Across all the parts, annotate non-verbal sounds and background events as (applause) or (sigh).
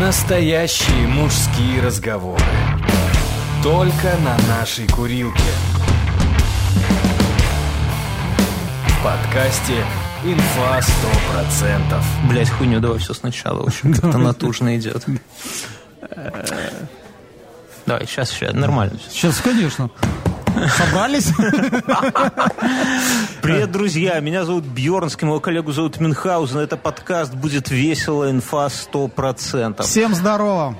Настоящие мужские разговоры. Только на нашей курилке. В подкасте «Инфа 100%». Блять, хуйню, давай все сначала. В общем, как-то (laughs) натужно идет. (laughs) Давай, сейчас, сейчас, нормально. Сейчас, конечно. Собрались? (laughs) Привет, друзья. Меня зовут Бьернский, моего коллегу зовут Мюнхгаузен. Это подкаст «Будет весело, инфа 100%». Всем здорово.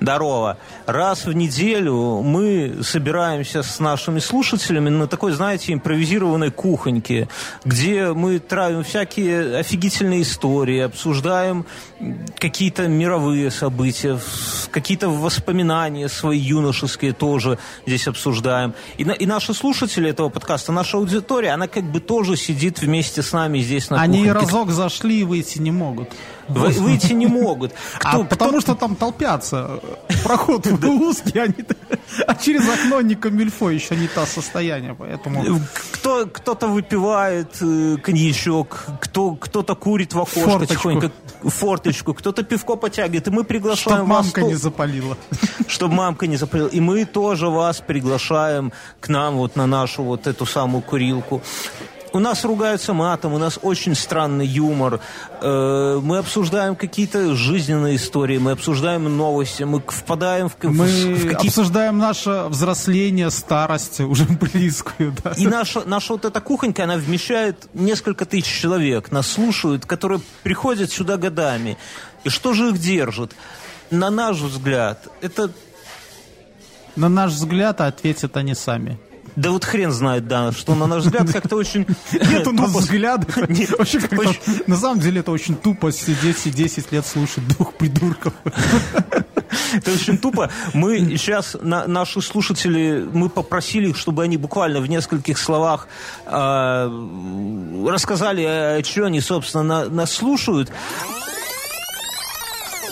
Здорово. Раз в неделю мы собираемся с нашими слушателями на такой, знаете, импровизированной кухоньке, где мы травим всякие офигительные истории, обсуждаем какие-то мировые события, какие-то воспоминания свои юношеские тоже здесь обсуждаем. И, на, и наши слушатели этого подкаста, наша аудитория, она как бы тоже сидит вместе с нами здесь на Они кухоньке. разок зашли и выйти не могут. Вы- выйти не могут. а потому что там толпятся. Проход узкий, они... а через окно не камильфо, еще не то состояние, поэтому... Кто, кто-то выпивает э, коньячок, кто, кто-то курит в окошко Форточку. тихонько, форточку, кто-то пивко потягивает, и мы приглашаем Чтоб вас... мамка не запалила. чтобы мамка не запалила. И мы тоже вас приглашаем к нам вот на нашу вот эту самую курилку. У нас ругаются матом, у нас очень странный юмор. Э, Мы обсуждаем какие-то жизненные истории, мы обсуждаем новости, мы впадаем в, в- в Мы какие-то (laughs) обсуждаем наше взросление, старость, уже (laughs) близкую, да. И наша, наша вот эта кухонька, она вмещает несколько тысяч человек, нас слушают, которые приходят сюда годами. И что же их держит? На наш взгляд, это... На наш взгляд ответят они сами. Да вот хрен знает, да, что на наш взгляд как-то очень... Нет у нас взгляда. Вообще на самом деле это очень тупо сидеть и 10 лет слушать двух придурков. (laughs) Это очень тупо. Мы сейчас, на, наши слушатели, мы попросили чтобы они буквально в нескольких словах э, рассказали, о чем они, собственно, на- нас слушают.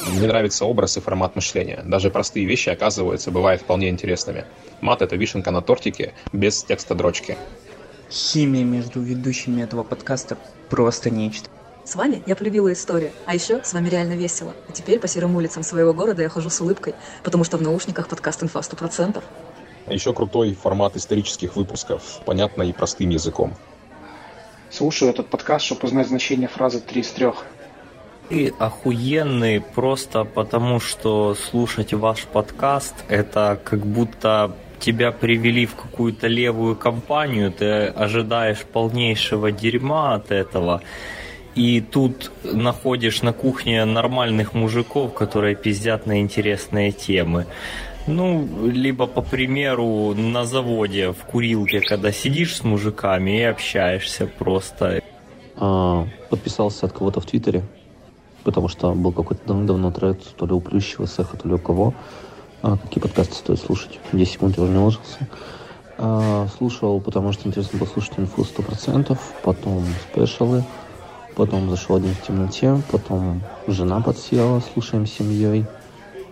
Мне нравится образ и формат мышления. Даже простые вещи, оказываются, бывают вполне интересными. Мат — это вишенка на тортике, без текста дрочки. Химия между ведущими этого подкаста просто нечто. С вами я полюбила историю, а еще с вами реально весело. А теперь по серым улицам своего города я хожу с улыбкой, потому что в наушниках подкаст «Инфа 100%». А еще крутой формат исторических выпусков, понятно и простым языком. Слушаю этот подкаст, чтобы узнать значение фразы «три из трех». Ты охуенный просто потому, что слушать ваш подкаст это как будто тебя привели в какую-то левую компанию, ты ожидаешь полнейшего дерьма от этого, и тут находишь на кухне нормальных мужиков, которые пиздят на интересные темы. Ну, либо, по примеру, на заводе, в курилке, когда сидишь с мужиками и общаешься просто. А, подписался от кого-то в Твиттере, потому что был какой-то давно-давно тред, то ли у Плющева, Сеха, то ли у кого. А, какие подкасты стоит слушать? 10 секунд я уже не ложился. А, слушал, потому что интересно было слушать инфу 100%, потом спешалы, потом зашел один в темноте, потом жена подсела, слушаем семьей.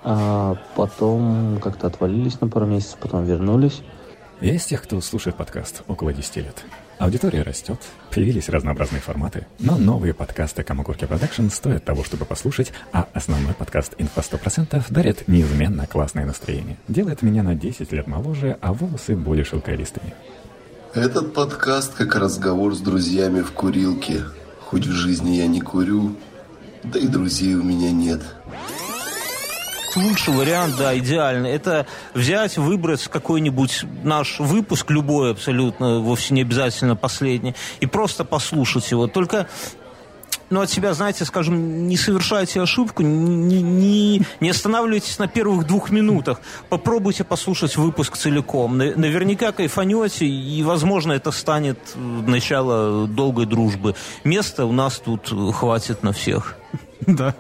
А потом как-то отвалились на пару месяцев, потом вернулись. Из тех, кто слушает подкаст около 10 лет. Аудитория растет, появились разнообразные форматы, но новые подкасты Камагурки Продакшн стоят того, чтобы послушать, а основной подкаст «Инфа 100%» дарит неизменно классное настроение. Делает меня на 10 лет моложе, а волосы более шелковистыми. Этот подкаст как разговор с друзьями в курилке. Хоть в жизни я не курю, да и друзей у меня нет. Лучший вариант, да, идеальный. Это взять, выбрать какой-нибудь наш выпуск, любой абсолютно, вовсе не обязательно последний, и просто послушать его. Только ну, от себя, знаете, скажем, не совершайте ошибку, не, не, не останавливайтесь на первых двух минутах. Попробуйте послушать выпуск целиком. На- Наверняка кайфанете, и, возможно, это станет начало долгой дружбы. Места у нас тут хватит на всех. (laughs) Да.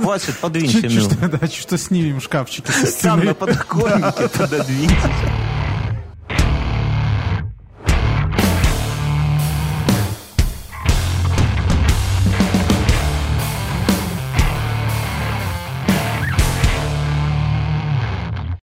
Хватит, Чуть- подвиньте чуть. Что, да, чуть что снимем шкафчики со Там стены. на подоконнике пододвиньтесь.